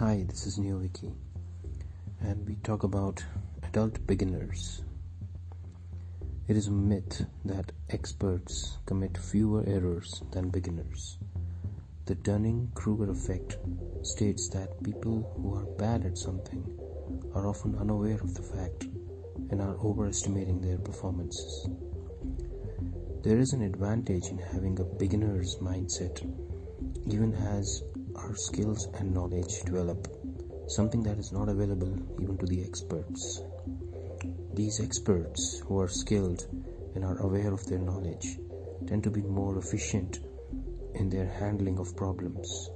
Hi, this is NeoViki, and we talk about adult beginners. It is a myth that experts commit fewer errors than beginners. The Dunning Kruger effect states that people who are bad at something are often unaware of the fact and are overestimating their performances. There is an advantage in having a beginner's mindset, even as our skills and knowledge develop, something that is not available even to the experts. These experts who are skilled and are aware of their knowledge tend to be more efficient in their handling of problems.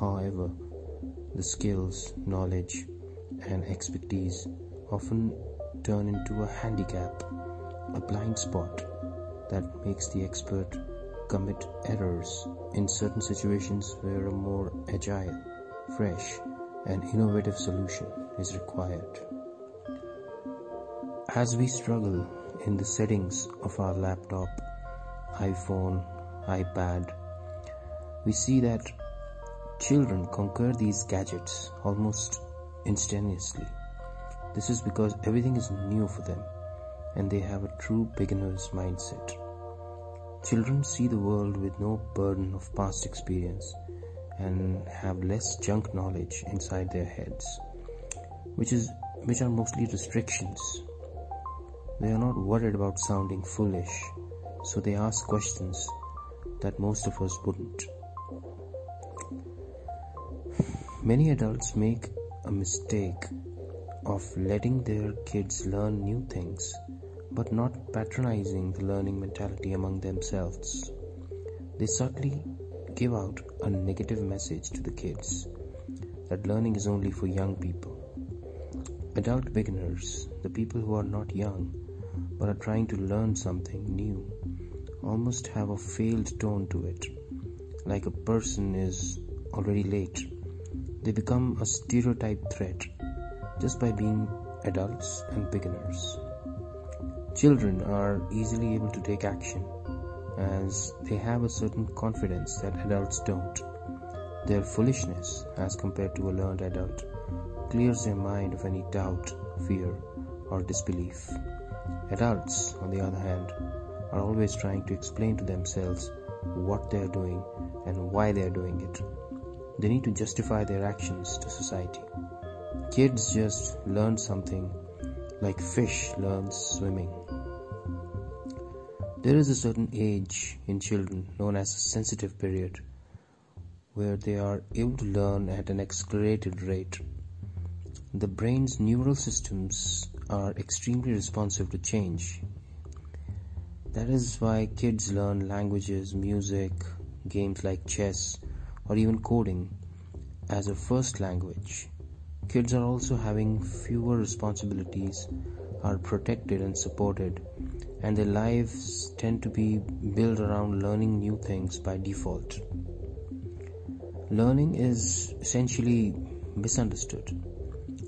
However, the skills, knowledge, and expertise often turn into a handicap, a blind spot that makes the expert commit errors in certain situations where a more agile, fresh, and innovative solution is required. As we struggle in the settings of our laptop, iPhone, iPad, we see that children conquer these gadgets almost instantaneously. This is because everything is new for them and they have a true beginner's mindset. Children see the world with no burden of past experience and have less junk knowledge inside their heads, which is which are mostly restrictions. They are not worried about sounding foolish, so they ask questions that most of us wouldn't. Many adults make a mistake of letting their kids learn new things but not patronizing the learning mentality among themselves. They subtly give out a negative message to the kids that learning is only for young people. Adult beginners, the people who are not young but are trying to learn something new, almost have a failed tone to it, like a person is already late. They become a stereotype threat just by being adults and beginners. Children are easily able to take action as they have a certain confidence that adults don't. Their foolishness, as compared to a learned adult, clears their mind of any doubt, fear, or disbelief. Adults, on the other hand, are always trying to explain to themselves what they are doing and why they are doing it. They need to justify their actions to society. Kids just learn something like fish learns swimming. There is a certain age in children known as a sensitive period where they are able to learn at an accelerated rate. The brain's neural systems are extremely responsive to change. That is why kids learn languages, music, games like chess, or even coding as a first language. Kids are also having fewer responsibilities, are protected and supported, and their lives tend to be built around learning new things by default. Learning is essentially misunderstood.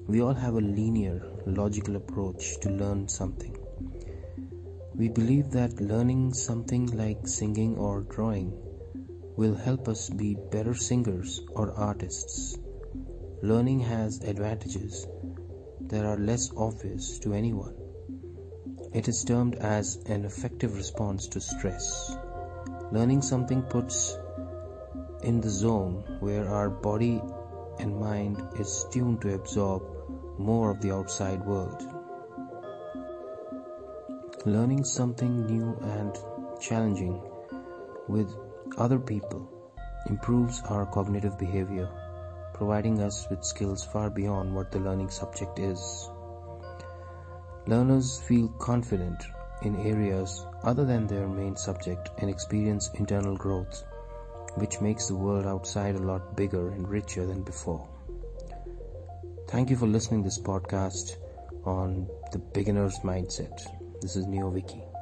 We all have a linear, logical approach to learn something. We believe that learning something like singing or drawing will help us be better singers or artists. Learning has advantages that are less obvious to anyone. It is termed as an effective response to stress. Learning something puts in the zone where our body and mind is tuned to absorb more of the outside world. Learning something new and challenging with other people improves our cognitive behavior, providing us with skills far beyond what the learning subject is. Learners feel confident in areas other than their main subject and experience internal growth, which makes the world outside a lot bigger and richer than before. Thank you for listening to this podcast on the beginner's mindset. This is NeoViki.